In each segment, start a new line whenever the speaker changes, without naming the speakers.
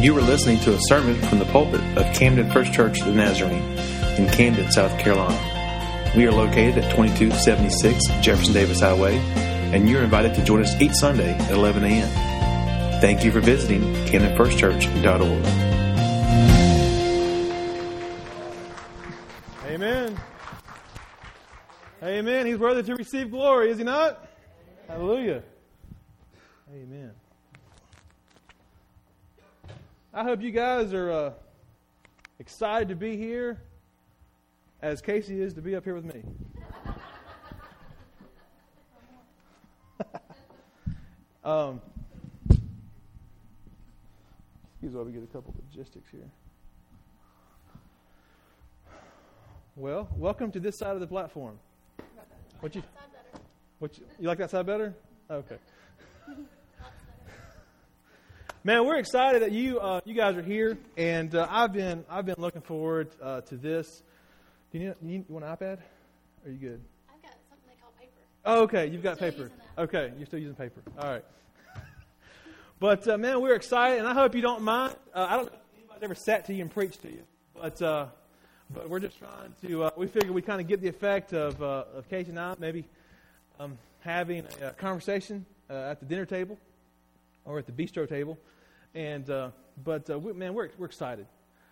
You were listening to a sermon from the pulpit of Camden First Church of the Nazarene in Camden, South Carolina. We are located at 2276 Jefferson Davis Highway, and you're invited to join us each Sunday at 11 a.m. Thank you for visiting CamdenFirstChurch.org.
Amen. Amen. He's worthy to receive glory, is he not? Hallelujah. Amen. I hope you guys are uh, excited to be here as Casey is to be up here with me. um, excuse me while we get a couple logistics here. Well, welcome to this side of the platform. What you, what you, you like that side better? Okay. Man, we're excited that you uh, you guys are here, and uh, I've been I've been looking forward uh, to this. Do you, need, you, want an iPad? Are you good?
I've got something they call paper.
Oh, okay. You've got
Still
paper. Okay, you're still using paper. All right. but uh, man, we're excited, and I hope you don't mind. Uh, I don't know if anybody's ever sat to you and preached to you, but uh, but we're just trying to. Uh, we figure we kind of get the effect of uh, of Casey and I maybe um, having a, conversation uh, at the dinner table or at the bistro table, and uh, but uh, we, man, we're we're excited.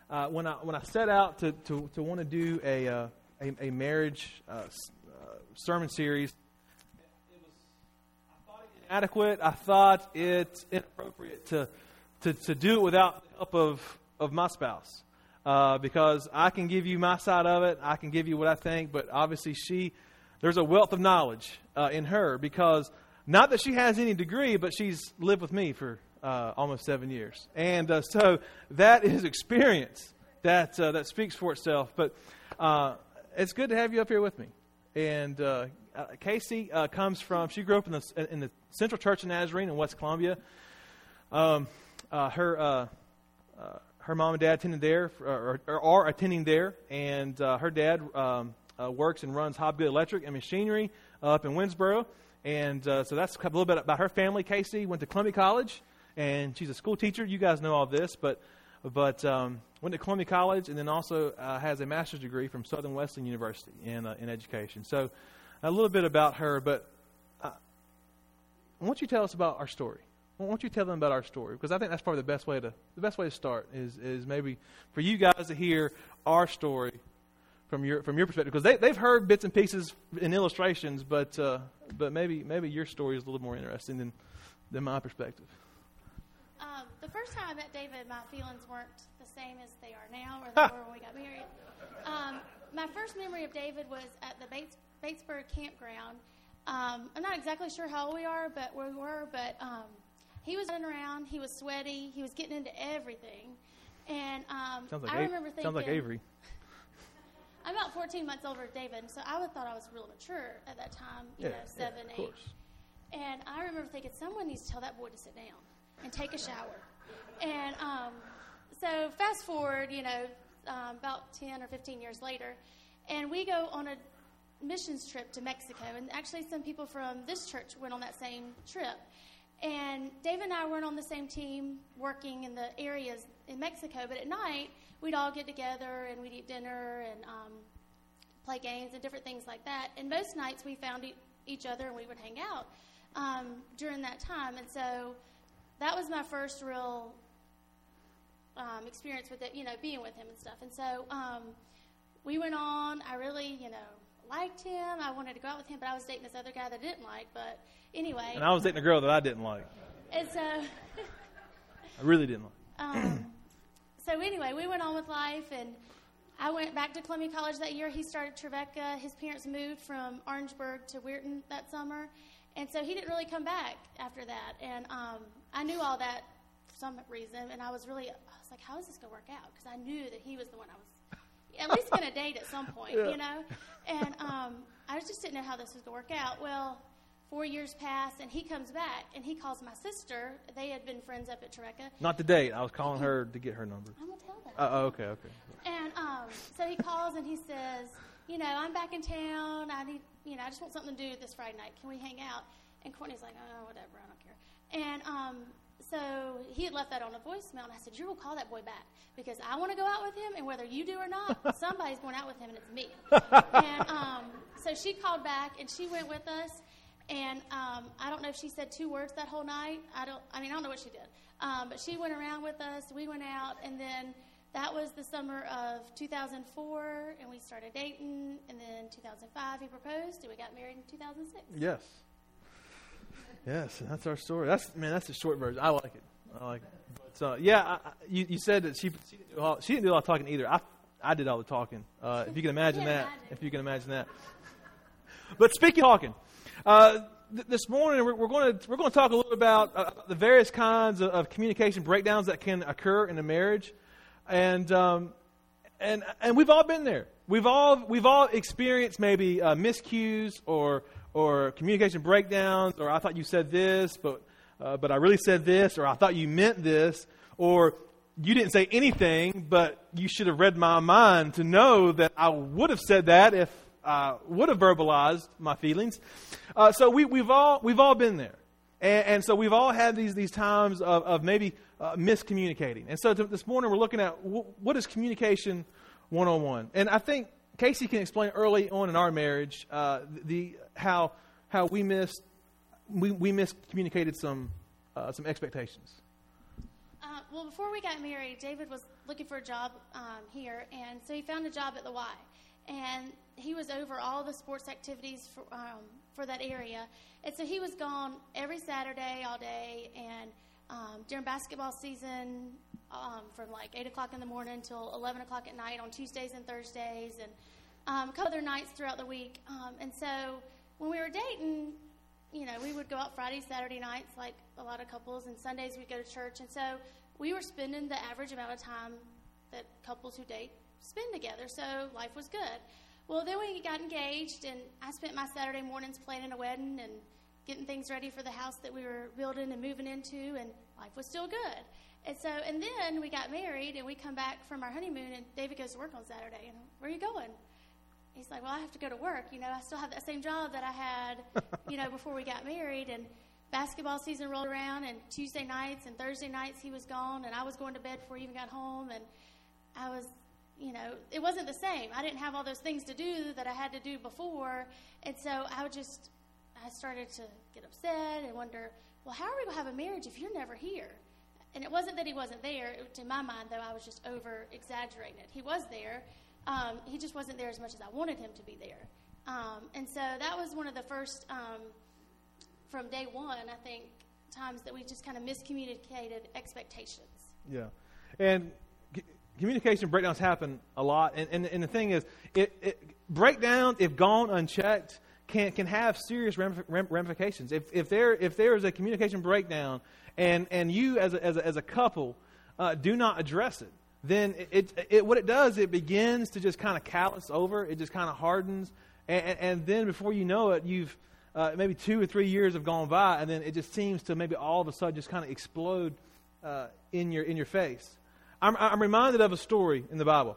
Uh, when I when I set out to to, to want to do a, uh, a a marriage uh, uh, sermon series, it was I thought it inadequate. I thought it inappropriate to to to do it without the help of of my spouse. Because I can give you my side of it, I can give you what I think, but obviously she, there's a wealth of knowledge in her because not that she has any degree, but she's lived with me for uh, almost seven years, and uh, so that is experience that uh, that speaks for itself. But uh, it's good to have you up here with me. And uh, uh, Casey comes from she grew up in the in the Central Church of Nazarene in West Columbia. Um, her her mom and dad attended there, or, or are attending there, and her dad um, works and runs Hobgood Electric and Machinery up in Winnsboro. And so that's a little bit about her family. Casey went to Columbia College, and she's a school teacher. You guys know all this, but but um, went to Columbia College, and then also uh, has a master's degree from Southern Wesleyan University in uh, in education. So a little bit about her, but uh, why don't you tell us about our story? Why don't you tell them about our story? Because I think that's probably the best way to the best way to start is is maybe for you guys to hear our story from your from your perspective because they they've heard bits and pieces and illustrations, but uh, but maybe maybe your story is a little more interesting than than my perspective.
The first time I met David, my feelings weren't the same as they are now or they were when we got married. Um, my first memory of David was at the Bates, Batesburg campground. Um, I'm not exactly sure how old we are, but where we were, but um, he was running around. He was sweaty. He was getting into everything. And um,
Sounds like
I remember thinking,
sounds like Avery.
I'm about 14 months older than David, so I would thought I was real mature at that time, you
Yeah,
know,
yeah,
seven,
of
eight.
course.
And I remember thinking, someone needs to tell that boy to sit down and take a shower. And um, so, fast forward, you know, um, about 10 or 15 years later, and we go on a missions trip to Mexico. And actually, some people from this church went on that same trip. And Dave and I weren't on the same team working in the areas in Mexico, but at night, we'd all get together and we'd eat dinner and um, play games and different things like that. And most nights we found e- each other and we would hang out um, during that time. And so that was my first real um, experience with it, you know, being with him and stuff. And so um, we went on. I really, you know, liked him. I wanted to go out with him, but I was dating this other guy that I didn't like. But anyway,
And I was dating a girl that I didn't like.
and so.
I really didn't like.
Um, so anyway, we went on with life, and I went back to Columbia College that year. He started Trevecca. His parents moved from Orangeburg to Weirton that summer, and so he didn't really come back after that. And um, I knew all that for some reason, and I was really, was like, how is this going to work out? Because I knew that he was the one I was at least going to date at some point,
Yeah.
you know. And um, I just didn't know how this was going to work out. Well, four years passed, and he comes back, and he calls my sister. They had been friends up at Trevecca.
Not to date. I was calling her to get her number.
I'm gonna tell that.
Uh, oh, okay, okay.
And um, so he calls and he says, you know, I'm back in town. I need, you know, I just want something to do this Friday night. Can we hang out? And Courtney's like, oh, whatever, I don't care. And um, so he had left that on a voicemail, and I said, "You will call that boy back because I want to go out with him, and whether you do or not, somebody's going out with him, and it's me." and um, so she called back, and she went with us. And um, I don't know if she said two words that whole night. I don't. I mean, I don't know what she did. Um, but she went around with us. We went out, and then that was the summer of 2004, and we started dating. And then 2005, he proposed, and we got married in 2006.
Yes. Yes, that's our story. That's man, that's the short version. I like it. I like it. But uh, yeah, I, I, you, you said that she she didn't, do a she didn't do a lot of talking either. I I did all the talking. Uh, if you can imagine
Can't
that. If you can imagine that. But speaking of talking, uh, th- this morning we're, we're going to we're going to talk a little about uh, the various kinds of, of communication breakdowns that can occur in a marriage, and um, and and we've all been there. We've all we've all experienced maybe uh, miscues or or communication breakdowns, or I thought you said this, but uh, but I really said this, or I thought you meant this, or you didn't say anything, but you should have read my mind to know that I would have said that if I would have verbalized my feelings. Uh, so we, we've all we've all been there, and, and so we've all had these these times of, of maybe uh, miscommunicating. And so th- this morning we're looking at w- what is communication one on one, and I think Casey can explain early on in our marriage uh, the how how we missed we, we miscommunicated some uh, some expectations.
Uh, well, before we got married, David was looking for a job um, here, and so he found a job at the Y. And he was over all the sports activities for, um, for that area. And so he was gone every Saturday, all day, and um, during basketball season, um, from like 8 o'clock in the morning till 11 o'clock at night on Tuesdays and Thursdays, and um, a couple other nights throughout the week. Um, and so when we were dating, you know, we would go out Friday, Saturday nights, like a lot of couples, and Sundays we'd go to church. And so we were spending the average amount of time that couples who date spend together. So life was good. Well, then we got engaged, and I spent my Saturday mornings planning a wedding and getting things ready for the house that we were building and moving into, and life was still good. And so, and then we got married, and we come back from our honeymoon, and David goes to work on Saturday. And where are you going? He's like, well, I have to go to work. You know, I still have that same job that I had, you know, before we got married. And basketball season rolled around, and Tuesday nights and Thursday nights he was gone, and I was going to bed before he even got home. And I was, you know, it wasn't the same. I didn't have all those things to do that I had to do before. And so I would just, I started to get upset and wonder, well, how are we going to have a marriage if you're never here? And it wasn't that he wasn't there. It- In my mind, though, I was just over exaggerating it. He was there. Um, he just wasn't there as much as I wanted him to be there. Um, and so that was one of the first, um, from day one, I think, times that we just kind of miscommunicated expectations.
Yeah, and c- communication breakdowns happen a lot. And, and, and the thing is, it, it, breakdowns, if gone unchecked, can can have serious ramifications. If if there if there is a communication breakdown, and and you as a, as a, as a couple uh, do not address it, then it, it, it what it does it begins to just kind of callous over. It just kind of hardens, and, and, then before you know it, you've uh, maybe two or three years have gone by, and then it just seems to maybe all of a sudden just kind of explode uh, in your in your face. I'm, I'm reminded of a story in the Bible,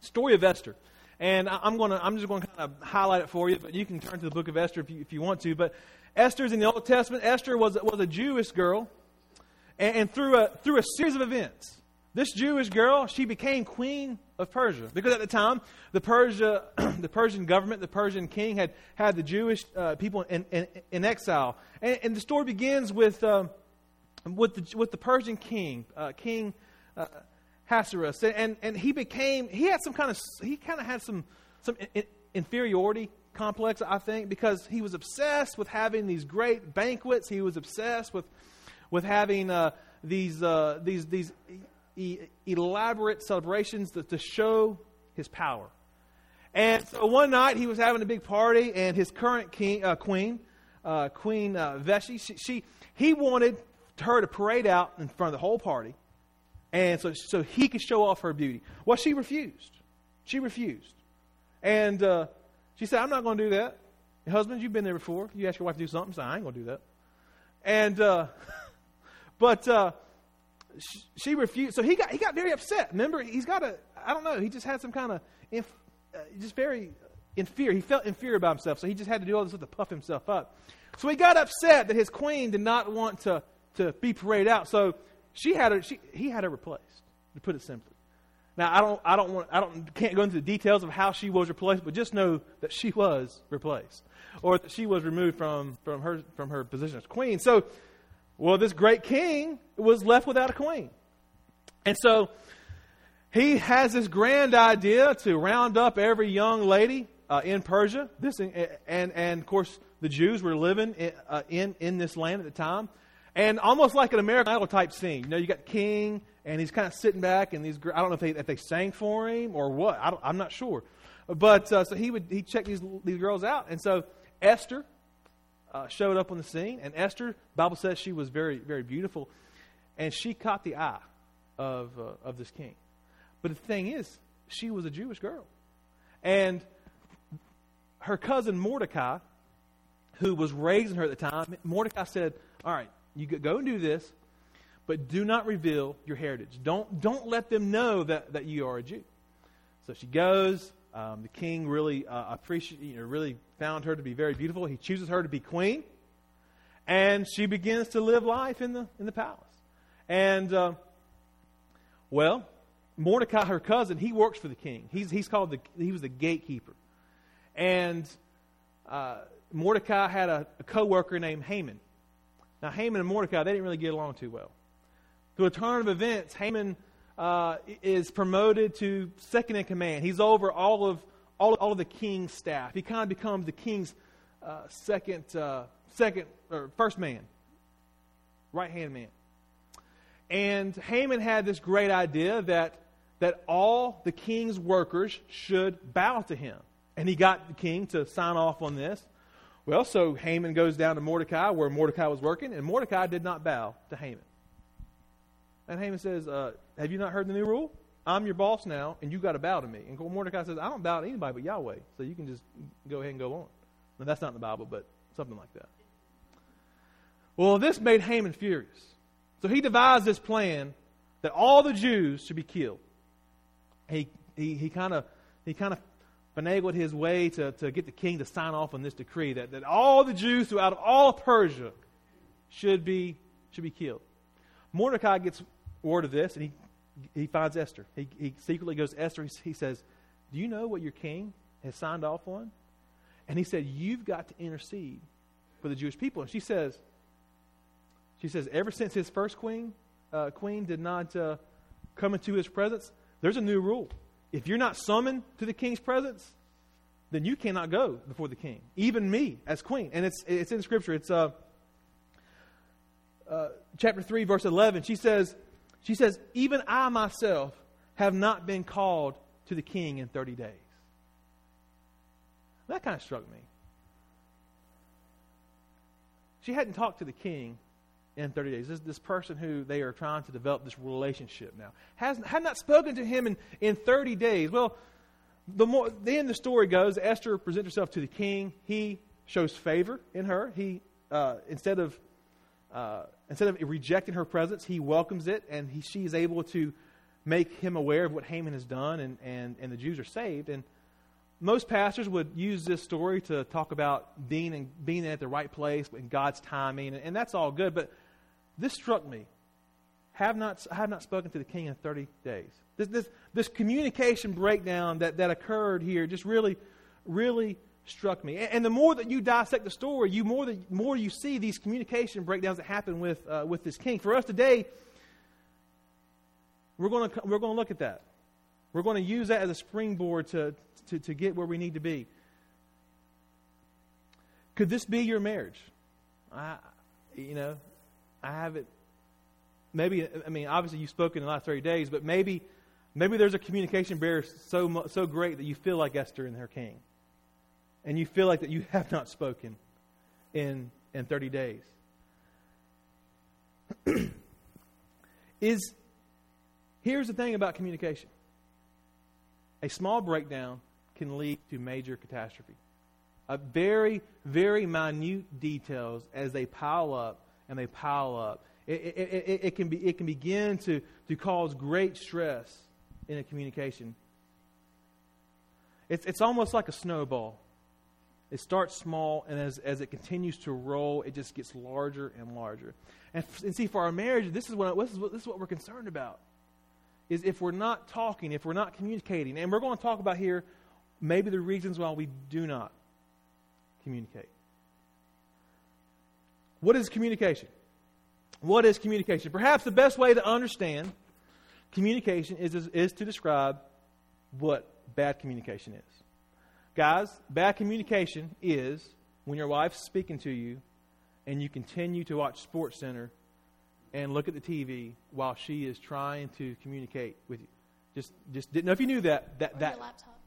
story of Esther, and I'm going to I'm just going to kind of highlight it for you, but you can turn to the book of Esther if you if you want to. But Esther's in the Old Testament. Esther was was a Jewish girl, and, and through a through a series of events, this Jewish girl she became queen of Persia because at the time the Persia the Persian government the Persian king had had the Jewish uh, people in, in, in exile, and, and the story begins with. Um, with the, with the Persian king, uh, King uh, Ahasuerus, and, and he became he had some kind of he kind of had some some in, inferiority complex, I think, because he was obsessed with having these great banquets. He was obsessed with with having uh, these uh, these these e- elaborate celebrations to, to show his power. And so one night he was having a big party, and his current king, uh, queen, uh, Queen uh, Vashti, she, she he wanted her to parade out in front of the whole party, and so so he could show off her beauty. Well, she refused. She refused, and uh, she said, "I'm not going to do that." Husbands, you've been there before. You ask your wife to do something, "I ain't going to do that." And uh, but uh, she, she refused. So he got he got very upset. Remember, he's got a I don't know. He just had some kind of inf, uh, just very in fear. He felt inferior about himself, so he just had to do all this to puff himself up. So he got upset that his queen did not want to to be paraded out. So she had her, she, he had her replaced, to put it simply. Now I don't I don't want I don't can't go into the details of how she was replaced, but just know that she was replaced, or that she was removed from from her from her position as queen. So, well, this great king was left without a queen, and so he has this grand idea to round up every young lady uh, in Persia. This and and of course the Jews were living in, uh, in in this land at the time, and almost like an American Idol type scene. You know, you got the king and he's kind of sitting back, and these I don't know if they, if they sang for him or what. I am not sure, but uh, so he would he checked these these girls out, and so Esther uh, showed up on the scene, and Esther, Bible says she was very very beautiful, and she caught the eye of uh, of this king. But the thing is, she was a Jewish girl, and her cousin Mordecai, who was raising her at the time, Mordecai said, "All right, you go and do this." but do not reveal your heritage. Don't, don't let them know that, that you are a Jew. So she goes. Um, the king really uh, appreciate, you know, really found her to be very beautiful. He chooses her to be queen, and she begins to live life in the in the palace. And uh, well, Mordecai, her cousin, he works for the king. He's he's called the he was the gatekeeper, and uh, Mordecai had a, a co-worker named Haman. Now Haman and Mordecai they didn't really get along too well. Through a turn of events, Haman uh, is promoted to second in command. He's over all of all, all of the king's staff. He kind of becomes the king's uh, second, uh, second or first man, right hand man. And Haman had this great idea that that all the king's workers should bow to him, and he got the king to sign off on this. Well, so Haman goes down to Mordecai, where Mordecai was working, and Mordecai did not bow to Haman. And Haman says, uh, Have you not heard the new rule? I'm your boss now, and you got to bow to me. And Mordecai says, I don't bow to anybody but Yahweh, so you can just go ahead and go on. Now, that's not in the Bible, but something like that. Well, this made Haman furious. So he devised this plan that all the Jews should be killed. He, he, he kind of he kind of finagled his way to, to get the king to sign off on this decree that, that all the Jews throughout all Persia should be, should be killed. Mordecai gets word of this, and he, he finds Esther. He, he secretly goes to Esther. He, he says, Do you know what your king has signed off on? And he said, You've got to intercede for the Jewish people. And she says, she says, ever since his first queen, uh, queen did not uh, come into his presence, there's a new rule. If you're not summoned to the king's presence, then you cannot go before the king. Even me as queen. And it's, it's in Scripture. It's uh, uh, chapter 3, verse 11, she says, she says, Even I myself have not been called to the king in 30 days. That kind of struck me. She hadn't talked to the king in 30 days. This, this person who they are trying to develop this relationship now has had not spoken to him in, in 30 days. Well, the more the end of the story goes, Esther presents herself to the king. He shows favor in her. He uh, instead of uh, instead of rejecting her presence, he welcomes it, and he, she is able to make him aware of what Haman has done, and, and, and the Jews are saved. And most pastors would use this story to talk about being, in, being at the right place in God's timing, and, and that's all good. But this struck me. Have not, I have not spoken to the king in 30 days. This, this, this communication breakdown that, that occurred here just really, really struck me. And, and, the more that you dissect the story, you more the more you see these communication breakdowns that happen with uh, with this king. For us today, we're going we're going to look at that. We're going to use that as a springboard to, to, to get where we need to be. Could this be your marriage? I, you know, I have it. Maybe I mean, obviously you've spoken in the last thirty days, but maybe maybe there's a communication barrier so so great that you feel like Esther and her king and you feel like that you have not spoken in, in 30 days. is here's the thing about communication a small breakdown can lead to major catastrophe. A very, very minute details as they pile up and they pile up. It, it, it, it, can, be, it can begin to, to cause great stress in a communication. It's, it's almost like a snowball. It starts small, and as, as it continues to roll, it just gets larger and larger. And, and see, for our marriage, this is, what, this, is what, this is what we're concerned about. Is if we're not talking, if we're not communicating. And we're going to talk about here maybe the reasons why we do not communicate. What is communication? What is communication? Perhaps the best way to understand communication is, is, is to describe what bad communication is. Guys, bad communication is when your wife's speaking to you and you continue to watch Sports Center and look at the TV while she is trying to communicate with you. Just, just didn't know if you knew that. That,
Or
that,
laptop.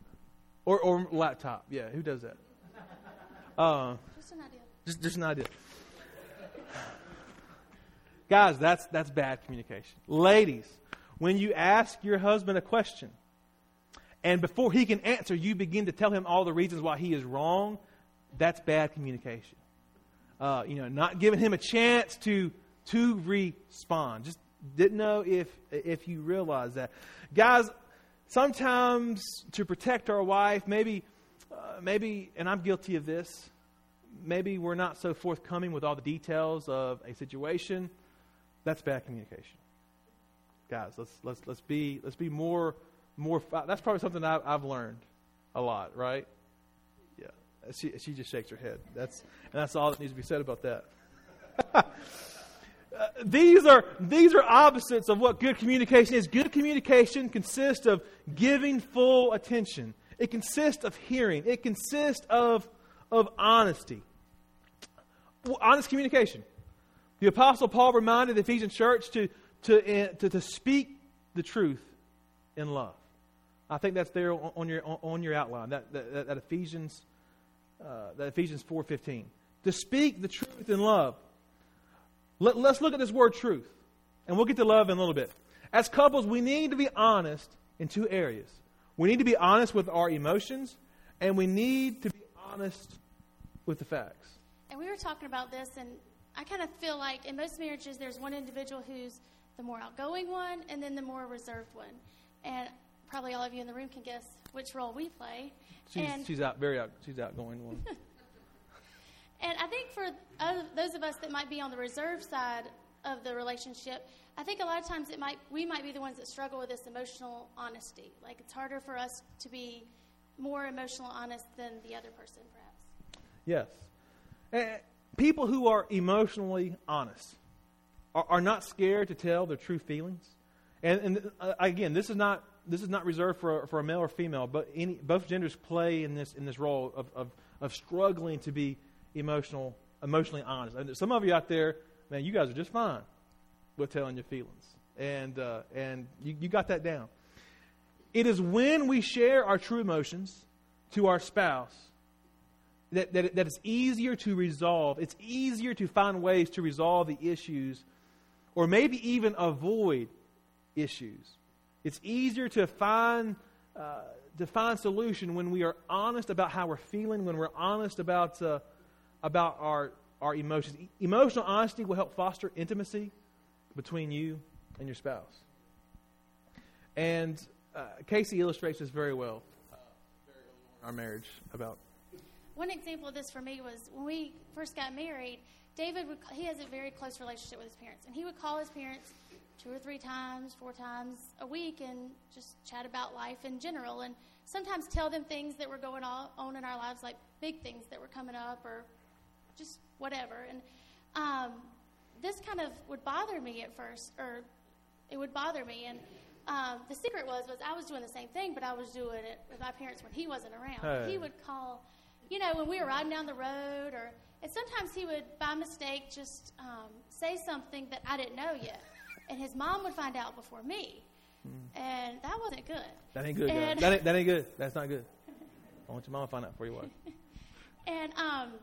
or, or laptop. Yeah, who does that? Uh,
Just an idea.
just, just an idea. Guys, that's, that's bad communication. Ladies, when you ask your husband a question, and before he can answer, you begin to tell him all the reasons why he is wrong, that's bad communication. Uh, you know, not giving him a chance to, to respond. Just didn't know if, if you realize that. Guys, sometimes to protect our wife, maybe, uh, maybe, and I'm guilty of this, maybe we're not so forthcoming with all the details of a situation. That's bad communication. Guys, let's let's let's be let's be more more. That's probably something I've, I've learned a lot, right? Yeah, she she just shakes her head. That's and that's all that needs to be said about that. Uh, these are these are opposites of what good communication is. Good communication consists of giving full attention. It consists of hearing. It consists of of honesty. Honest communication. The apostle Paul reminded the Ephesian church to to, uh, to to speak the truth in love. I think that's there on, your on, on your outline. That that, that Ephesians uh, that Ephesians four fifteen. To speak the truth in love. Let, let's look at this word truth, and we'll get to love in a little bit. As couples, we need to be honest in two areas. We need to be honest with our emotions, and we need to be honest with the facts.
And we were talking about this, and I kind of feel like in most marriages, there's one individual who's the more outgoing one, and then the more reserved one. And probably all of you in the room can guess which role we play.
She's,
and,
she's out very out. She's outgoing one.
and I think for those of us that might be on the reserve side of the relationship, I think a lot of times it might we might be the ones that struggle with this emotional honesty. Like it's harder for us to be more emotional honest than the other person, perhaps.
Yes. Eh, people who are emotionally honest are, are not scared to tell their true feelings. And, and uh, again, this is not this is not reserved for, for a male or female, but any, both genders play in this in this role of, of, of struggling to be emotional emotionally honest. And some of you out there, man, you guys are just fine with telling your feelings, and uh, and you, you got that down. It is when we share our true emotions to our spouse that, that, that it's easier to resolve. It's easier to find ways to resolve the issues or maybe even avoid issues. It's easier to find, uh, to find solution when we are honest about how we're feeling, when we're honest about, uh, about our, our emotions. Emotional honesty will help foster intimacy between you and your spouse. And uh, Casey illustrates this very well uh, our marriage about
One example of this for me was when we first got married. David would he has a very close relationship with his parents, and he would call his parents two or three times, four times a week, and just chat about life in general, and sometimes tell them things that were going on in our lives, like big things that were coming up, or just whatever. And um, this kind of would bother me at first, or it would bother me. And um, the secret was was I was doing the same thing, but I was doing it with my parents when he wasn't around.
Hey.
He would call, you know, when we were riding down the road, or and sometimes he would by mistake just um, say something that I didn't know yet, and his mom would find out before me, and that wasn't good.
That ain't good, That ain't, that ain't good. That's not good. I want your mom to find out before you what.
And um,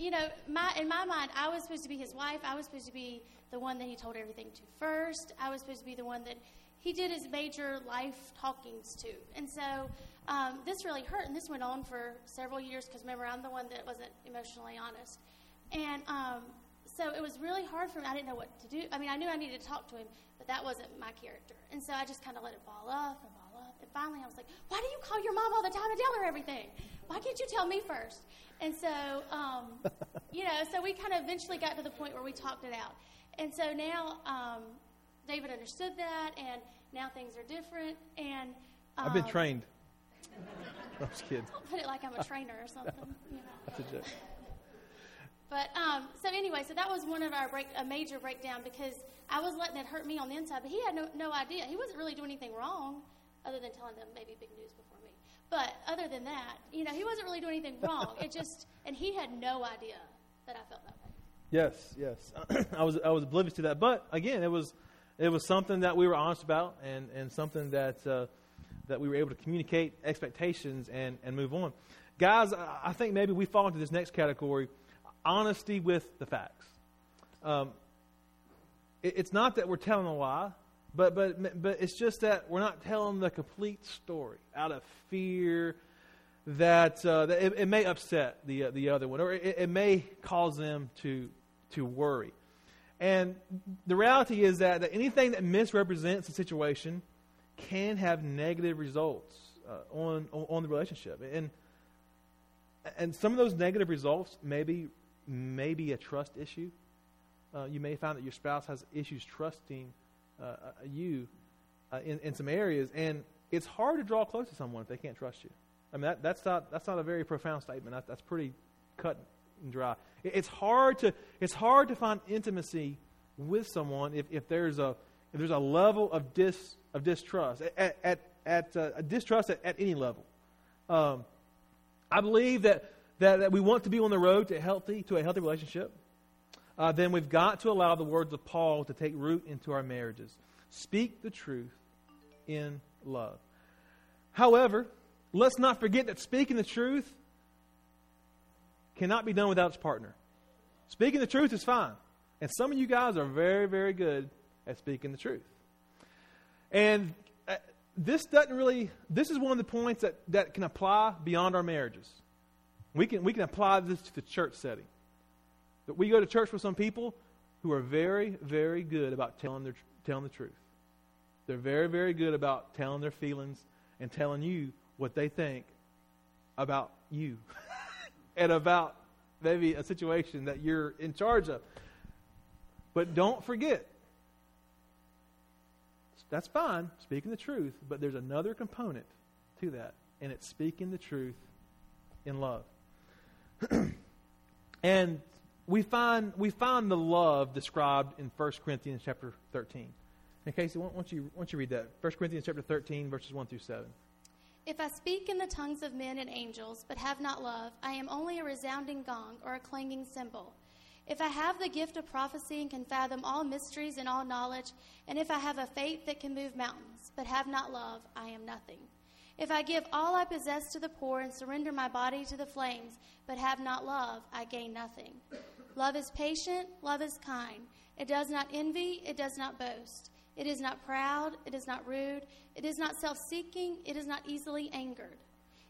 you know, my in my mind, I was supposed to be his wife. I was supposed to be the one that he told everything to first. I was supposed to be the one that he did his major life talkings to. And so um, this really hurt, and this went on for several years because remember, I'm the one that wasn't emotionally honest. And um, so it was really hard for me. I didn't know what to do. I mean, I knew I needed to talk to him, but that wasn't my character. And so I just kind of let it ball up and ball up. And finally, I was like, "Why do you call your mom all the time and tell her everything? Why can't you tell me first? And so, um, you know, so we kind of eventually got to the point where we talked it out. And so now um, David understood that, and now things are different. And um,
I've been trained. I'm just kidding.
Don't put it like I'm a trainer or something. You know.
That's a joke.
But um, so anyway, so that was one of our break, a major breakdown because I was letting it hurt me on the inside, but he had no, no idea. He wasn't really doing anything wrong, other than telling them maybe big news before me. But other than that, you know, he wasn't really doing anything wrong. It just, and he had no idea that I felt that way.
Yes, yes. I was I was oblivious to that, but again, it was it was something that we were honest about, and and something that uh, that we were able to communicate expectations and and move on. Guys, I think maybe we fall into this next category: honesty with the facts. Um, it, it's not that we're telling a lie, but but but it's just that we're not telling the complete story out of fear that, uh, that it, it, may upset the uh, the other one, or it, it may cause them to to worry. And the reality is that, that anything that misrepresents a situation can have negative results uh, on, on the relationship. And, and some of those negative results may be, may be a trust issue. Uh, you may find that your spouse has issues trusting uh, uh you uh, in, in some areas, and it's hard to draw close to someone if they can't trust you. I mean, that, that's, not, that's not a very profound statement. That, that's pretty cut and dry. It's hard to, it's hard to find intimacy with someone if, if, there's, a, if there's a level of, dis, of distrust, at, at, at uh, a distrust at, at any level. Um, I believe that, that, that we want to be on the road to, healthy, to a healthy relationship. Uh, then we've got to allow the words of Paul to take root into our marriages. Speak the truth in love. However, let's not forget that speaking the truth cannot be done without its partner. Speaking the truth is fine. And some of you guys are very, very good at speaking the truth. And uh, this doesn't really, this is one of the points that, that can apply beyond our marriages. We can, we can apply this to the church setting. That we go to church with some people who are very, very good about telling, their, telling the truth. They're very, very good about telling their feelings and telling you what they think about you. and about maybe a situation that you're in charge of. But don't forget, that's fine, speaking the truth, but there's another component to that, and it's speaking the truth in love. and we find, we find the love described in 1 Corinthians chapter 13. And Casey, why don't you, why don't you read that? 1 Corinthians chapter 13, verses 1 through 7.
If I speak in the tongues of men and angels, but have not love, I am only a resounding gong or a clanging cymbal. If I have the gift of prophecy and can fathom all mysteries and all knowledge, and if I have a faith that can move mountains, but have not love, I am nothing. If I give all I possess to the poor and surrender my body to the flames, but have not love, I gain nothing. Love is patient, love is kind. It does not envy, it does not boast. It is not proud, it is not rude, it is not self seeking, it is not easily angered.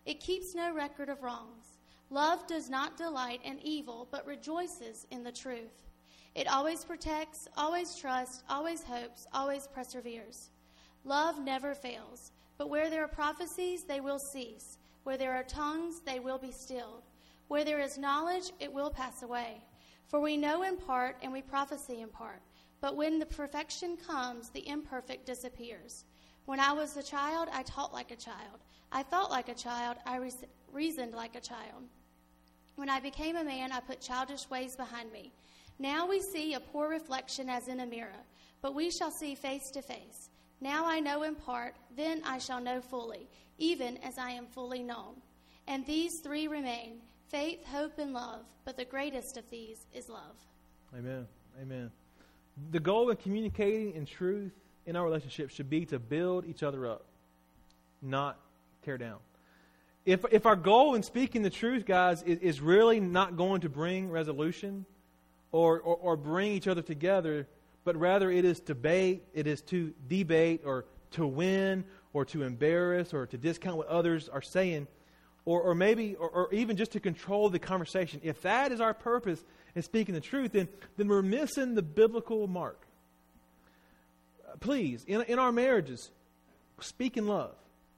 It keeps no record of wrongs. Love does not delight in evil, but rejoices in the truth. It always protects, always trusts, always hopes, always perseveres. Love never fails, but where there are prophecies, they will cease. Where there are tongues, they will be stilled. Where there is knowledge, it will pass away. For we know in part and we prophesy in part. But when the perfection comes, the imperfect disappears. When I was a child, I taught like a child. I thought like a child. I re- reasoned like a child. When I became a man, I put childish ways behind me. Now we see a poor reflection as in a mirror, but we shall see face to face. Now I know in part, then I shall know fully, even as I am fully known. And these three remain faith, hope, and love, but the greatest of these is love.
Amen. Amen the goal of communicating in truth in our relationship should be to build each other up, not tear down. If, if our goal in speaking the truth, guys, is, is really not going to bring resolution or, or, or bring each other together, but rather it is to debate, it is to debate or to win or to embarrass or to discount what others are saying, or, or maybe, or, or even just to control the conversation. If that is our purpose, and speaking the truth, then, then we're missing the biblical mark. Please, in, in our marriages, speak in love.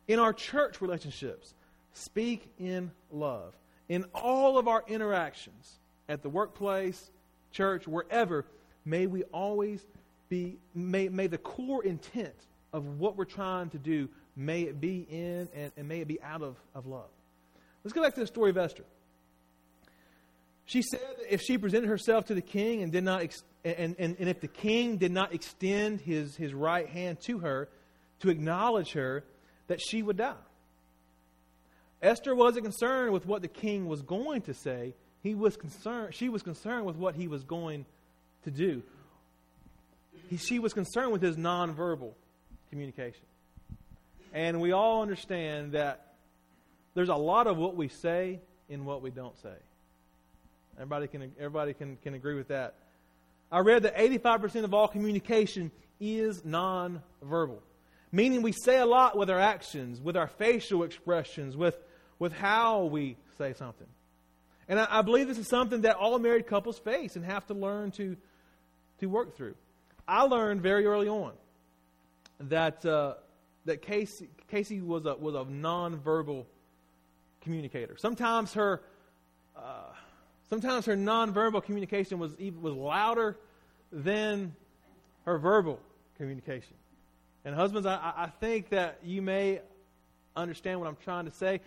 In our church relationships, speak in love. In all of our interactions, at the workplace, church, wherever, may we always be, may, may the core intent of what we're trying to do, may it be in and, and may it be out of, of love. Let's go back to the story of Esther. She said that if she presented herself to the king and did not, ex- and, and, and if the king did not extend his, his right hand to her to acknowledge her, that she would die. Esther wasn't concerned with what the king was going to say. He was concerned, she was concerned with what he was going to do. He, she was concerned with his nonverbal communication. And we all understand that there's a lot of what we say in what we don't say. Everybody can, everybody can, can agree with that. I read that 85% of all communication is nonverbal, meaning we say a lot with our actions, with our facial expressions, with, with how we say something. And I, I believe this is something that all married couples face and have to learn to, to work through. I learned very early on that, uh, that Casey, Casey was a, was a nonverbal communicator. Sometimes her, uh, sometimes her nonverbal communication was, even, was louder than her verbal communication. And husbands, I, I think that you may understand what I'm trying to say.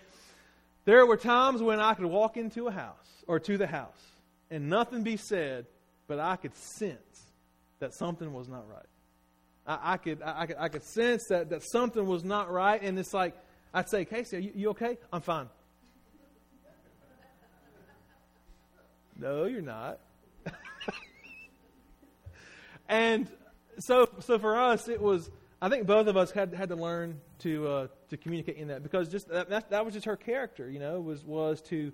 There were times when I could walk into a house or to the house and nothing be said, but I could sense that something was not right. I, I could, I, I, could, I could sense that, that something was not right, and it's like, I'd say, Casey, are you, you okay? I'm fine. No, you're not. and so, so for us, it was, I think both of us had, had to learn to, uh, to communicate in that because just that, that, that was just her character, you know, was, was to,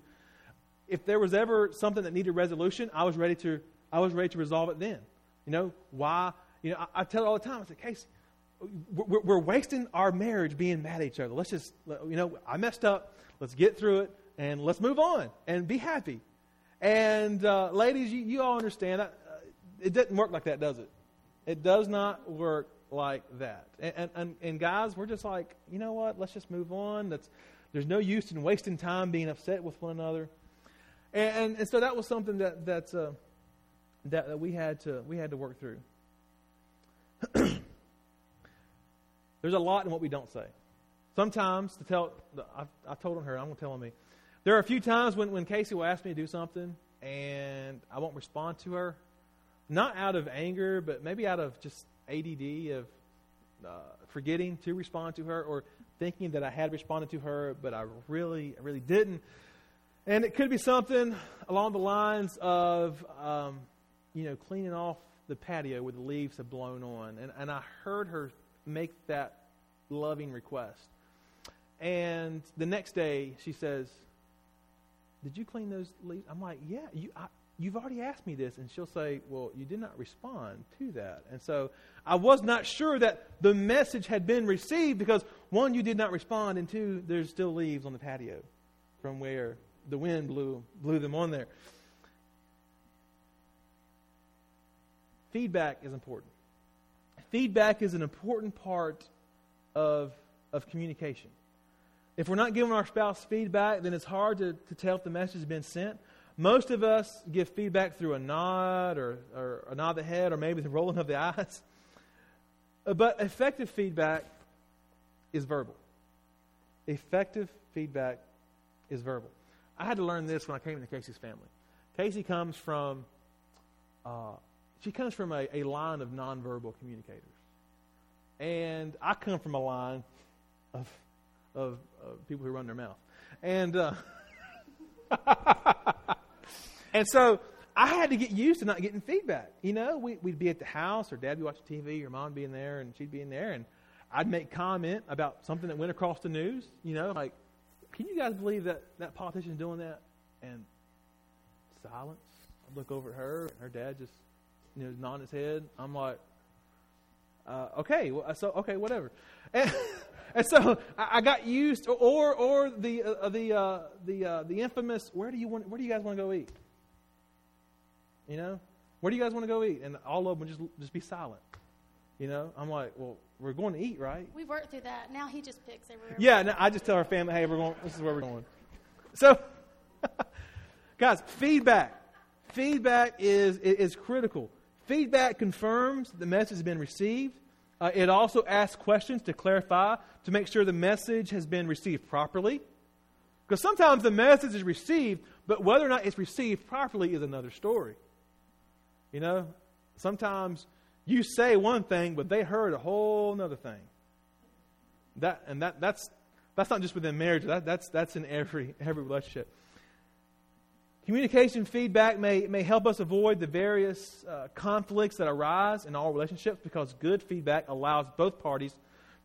if there was ever something that needed resolution, I was ready to, I was ready to resolve it then. You know, why? You know, I, I tell it all the time. I say, Casey, we're, we're, wasting our marriage being mad at each other. Let's just, you know, I messed up. Let's get through it and let's move on and be happy. And uh, ladies, you, you all understand that uh, it doesn't work like that, does it? It does not work like that. And, and, and guys, we're just like, you know what? Let's just move on. That's, there's no use in wasting time being upset with one another. And, and, and so that was something that, that's, uh, that, that we had to we had to work through. There's a lot in what we don't say. Sometimes to tell, I, I told on her, I'm going to tell on me. There are a few times when, when Casey will ask me to do something and I won't respond to her, not out of anger, but maybe out of just ADD of uh, forgetting to respond to her or thinking that I had responded to her, but I really, really didn't. And it could be something along the lines of, um, you know, cleaning off the patio where the leaves have blown on. And, and I heard her make that loving request. And the next day, she says, Did you clean those leaves? I'm like, Yeah, you, I, you've already asked me this. And she'll say, Well, you did not respond to that. And so I was not sure that the message had been received because, one, you did not respond, and two, there's still leaves on the patio from where the wind blew, blew them on there. Feedback is important. Feedback is an important part of, of communication. If we're not giving our spouse feedback, then it's hard to, to tell if the message has been sent. Most of us give feedback through a nod or, or a nod of the head or maybe the rolling of the eyes. But effective feedback is verbal. Effective feedback is verbal. I had to learn this when I came into Casey's family. Casey comes from uh, she comes from a, a line of nonverbal communicators. And I come from a line of, of, people who run their mouth. And, uh, and so I had to get used to not getting feedback. You know, we, would be at the house, or dad would be watching TV, or mom would be in there, and she'd be in there, and I'd make comment about something that went across the news. You know, like, can you guys believe that that politician's doing that? And silence. I'd look over at her, and her dad just you know, nodding his head. I'm like, uh, okay, well, so okay, whatever. And, and so I, I, got used, or or the uh, the uh, the uh, the infamous, where do you want? Where do you guys want to go eat? You know, where do you guys want to go eat? And all of them just just be silent. You know, I'm like, well, we're going to eat, right?
We've worked through that. Now he just picks everywhere.
Yeah, no, I just tell our family, hey, we're going. This is where we're going. So, guys, feedback. Feedback is is critical feedback confirms the message has been received. Uh, it also asks questions to clarify, to make sure the message has been received properly. Because sometimes the message is received, but whether or not it's received properly is another story. You know, sometimes you say one thing, but they heard a whole other thing. That and that that's that's not just within marriage. That, that's that's in every every relationship. Communication feedback may, may help us avoid the various uh, conflicts that arise in all relationships because good feedback allows both parties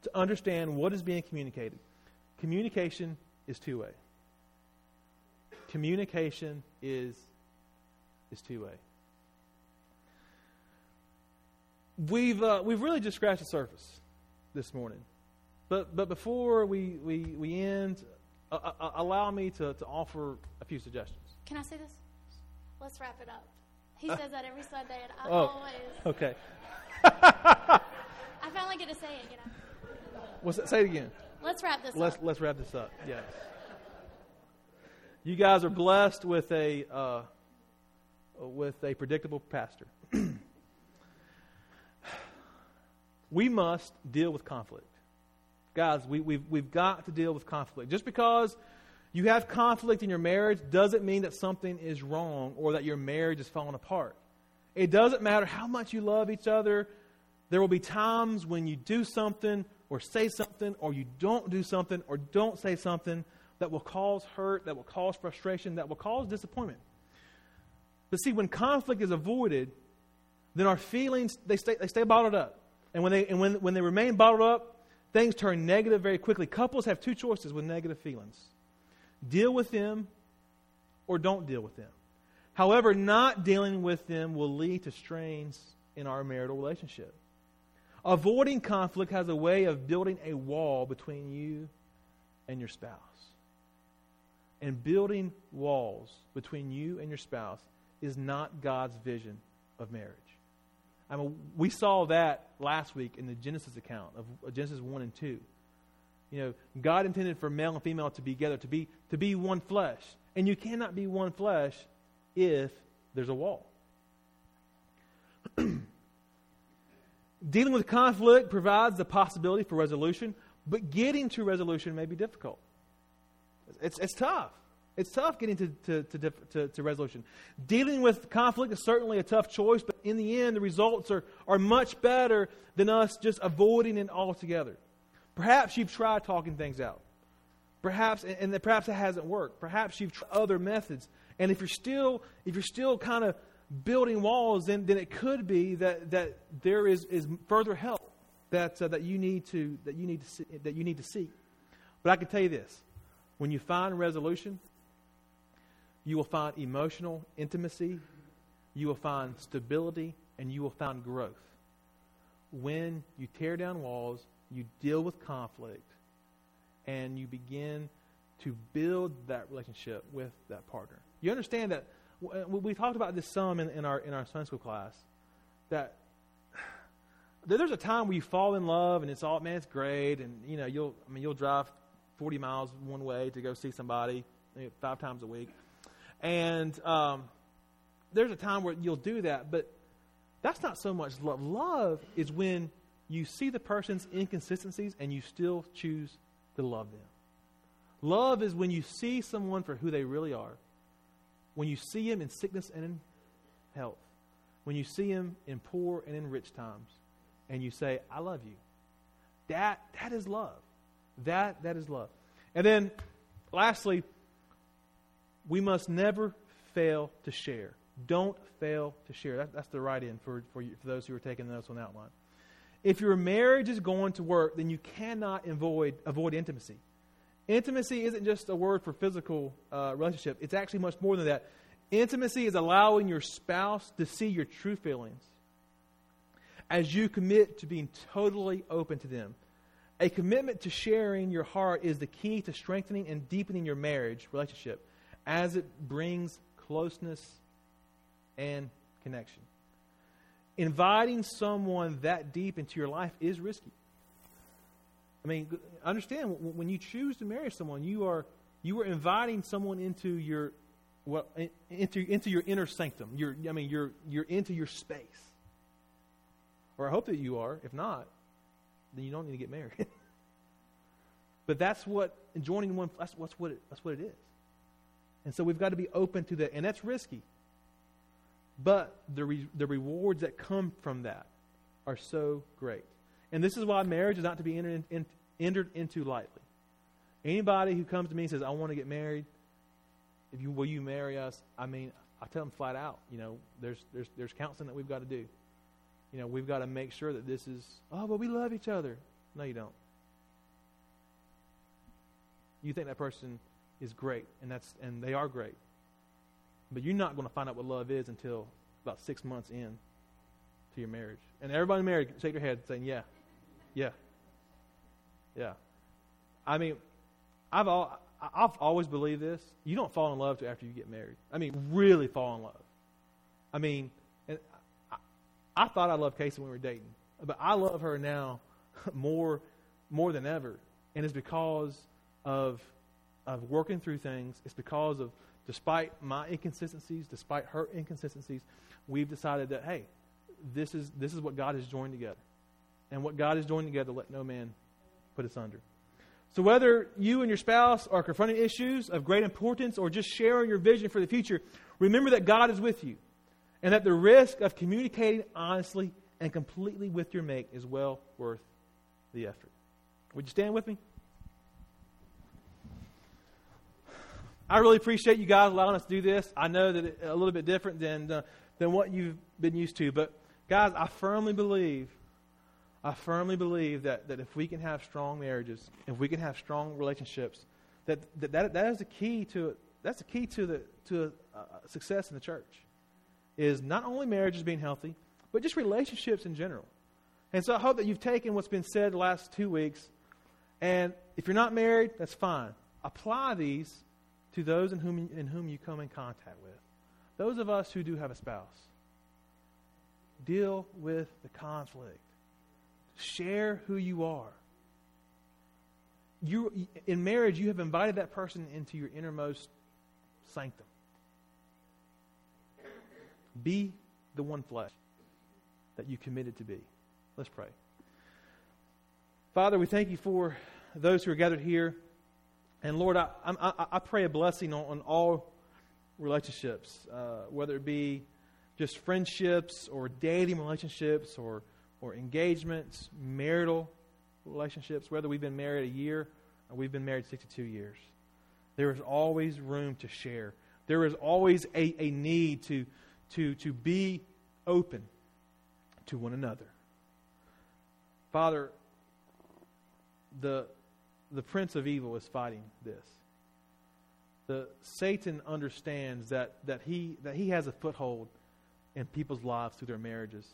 to understand what is being communicated. Communication is two way. Communication is, is two way. We've, uh, we've really just scratched the surface this morning. But, but before we, we, we end, uh, uh, allow me to, to offer a few suggestions.
Can I say this? Let's wrap it up. He says that every Sunday, and I
Oh.
always.
Okay.
I finally get to say it, you know.
What's that? Say it again.
Let's wrap this
Let's
up.
let's wrap this up. Yes. You guys are blessed with a uh, with a predictable pastor. we must deal with conflict, guys. We, we've we've got to deal with conflict. Just because you have conflict in your marriage doesn't mean that something is wrong or that your marriage is falling apart. It doesn't matter how much you love each other. There will be times when you do something or say something or you don't do something or don't say something that will cause hurt, that will cause frustration, that will cause disappointment. But see, when conflict is avoided, then our feelings they stay, they stay bottled up. And when they and when, when they remain bottled up, things turn negative very quickly. Couples have two choices with negative feelings. Deal with them or don't deal with them. However, not dealing with them will lead to strains in our marital relationship. Avoiding conflict has a way of building a wall between you and your spouse. And building walls between you and your spouse is not God's vision of marriage. I mean, we saw that last week in the Genesis account of Genesis 1 and 2. You know, God intended for male and female to be together, to be, to be one flesh. And you cannot be one flesh if there's a wall. Dealing with conflict provides the possibility for resolution, but getting to resolution may be difficult. It's, it's tough. It's tough getting to, to, to, to, resolution. Dealing with conflict is certainly a tough choice, but in the end, the results are, are much better than us just avoiding it altogether. Perhaps you've tried talking things out. Perhaps, and, and perhaps it hasn't worked. Perhaps you've tried other methods. And if you're still, if you're still kind of building walls, then, then it could be that, that there is, is further help that, uh, that, you need to, that, you need to see, that you need to seek. But I can tell you this when you find resolution, you will find emotional intimacy, you will find stability, and you will find growth. When you tear down walls, you deal with conflict, and you begin to build that relationship with that partner. You understand that we talked about this some in, in our in our Sunday school class. That there's a time where you fall in love and it's all man, it's great, and you know you'll I mean you'll drive 40 miles one way to go see somebody five times a week, and um, there's a time where you'll do that, but that's not so much love. Love is when you see the person's inconsistencies and you still choose to love them. Love is when you see someone for who they really are. When you see him in sickness and in health. When you see him in poor and in rich times. And you say, I love you. That that is love. That that is love. And then lastly, we must never fail to share. Don't fail to share. That, that's the right end for, for, you, for those who are taking notes on one. If your marriage is going to work, then you cannot avoid, avoid intimacy. Intimacy isn't just a word for physical uh, relationship, it's actually much more than that. Intimacy is allowing your spouse to see your true feelings as you commit to being totally open to them. A commitment to sharing your heart is the key to strengthening and deepening your marriage relationship as it brings closeness and connection. Inviting someone that deep into your life is risky. I mean, understand when you choose to marry someone, you are you are inviting someone into your well into into your inner sanctum. You're I mean you're you're into your space. or I hope that you are. If not, then you don't need to get married. but that's what joining one. That's, that's what it, that's what it is. And so we've got to be open to that, and that's risky. But the re, the rewards that come from that are so great. And this is why marriage is not to be entered, in, in, entered into lightly. Anybody who comes to me and says, "I want to get married," if you will you marry us? I mean, I tell them flat out, you know, there's there's there's counseling that we've got to do. You know, we've got to make sure that this is, oh, but we love each other. No, you don't. You think that person is great, and that's and they are great. But you're not going to find out what love is until about six months in to your marriage. And everybody married, shake your head, saying, "Yeah, yeah, yeah." I mean, I've all, I've always believed this. You don't fall in love till after you get married. I mean, really fall in love. I mean, and I, I thought I loved Casey when we were dating, but I love her now more, more than ever, and it's because of of working through things. It's because of, despite my inconsistencies, despite her inconsistencies, we've decided that hey, this is this is what God has joined together, and what God has joined together, let no man put us under. So, whether you and your spouse are confronting issues of great importance or just sharing your vision for the future, remember that God is with you and that the risk of communicating honestly and completely with your mate is well worth the effort. Would you stand with me? I really appreciate you guys allowing us to do this. I know that it's a little bit different than, uh, than what you've been used to, but guys, I firmly believe I firmly believe that, that if we can have strong marriages, if we can have strong relationships, that that, that, that is the key to that's the key to the to success in the church. Is not only marriages being healthy, but just relationships in general. And so I hope that you've taken what's been said the last two weeks, and if you're not married, that's fine. Apply these to those in whom in whom you come in contact with. Those of us who do have a spouse. Deal with the conflict Share who you are. You, in marriage, you have invited that person into your innermost sanctum. Be the one flesh that you committed to be. Let's pray. Father, we thank you for those who are gathered here. And Lord, I, I, I pray a blessing on, on all relationships, uh, whether it be just friendships or dating relationships or or engagements, marital relationships, whether we've been married a year or we've been married 62 years. There is always room to share. There is always a, a need to, to, to be open to one another. Father, the, the prince of evil is fighting this. The, Satan understands that, that, he, that he has a foothold in people's lives through their marriages.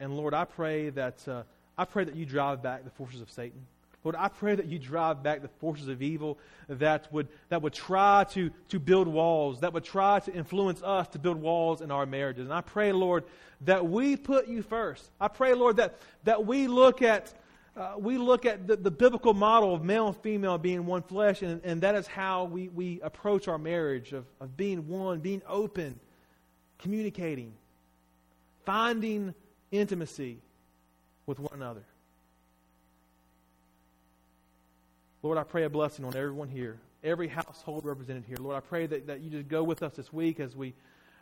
And Lord, I pray that uh, I pray that you drive back the forces of Satan. Lord, I pray that you drive back the forces of evil that would, that would try to, to build walls, that would try to influence us to build walls in our marriages. And I pray, Lord, that we put you first. I pray, Lord, that, that we look at, uh, we look at the, the biblical model of male and female being one flesh, and, and that is how we, we approach our marriage of, of being one, being open, communicating, finding intimacy with one another. Lord, I pray a blessing on everyone here, every household represented here. Lord, I pray that, that you just go with us this week as we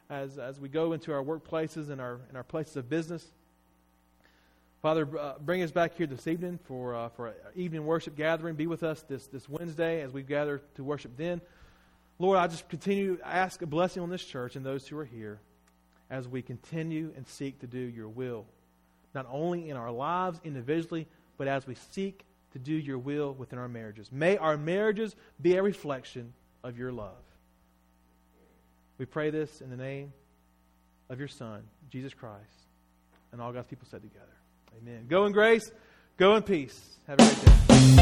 as as we go into our workplaces and our and our places of business. Father, uh, bring us back here this evening for uh, for evening worship gathering. Be with us this this Wednesday as we gather to worship. Then, Lord, I just continue to ask a blessing on this church and those who are here as we continue and seek to do your will, not only in our lives individually, but as we seek to do your will within our marriages. May our marriages be a reflection of your love. We pray this in the name of your Son, Jesus Christ, and all God's people said together. Amen. Go in grace, go in peace. Have a great day.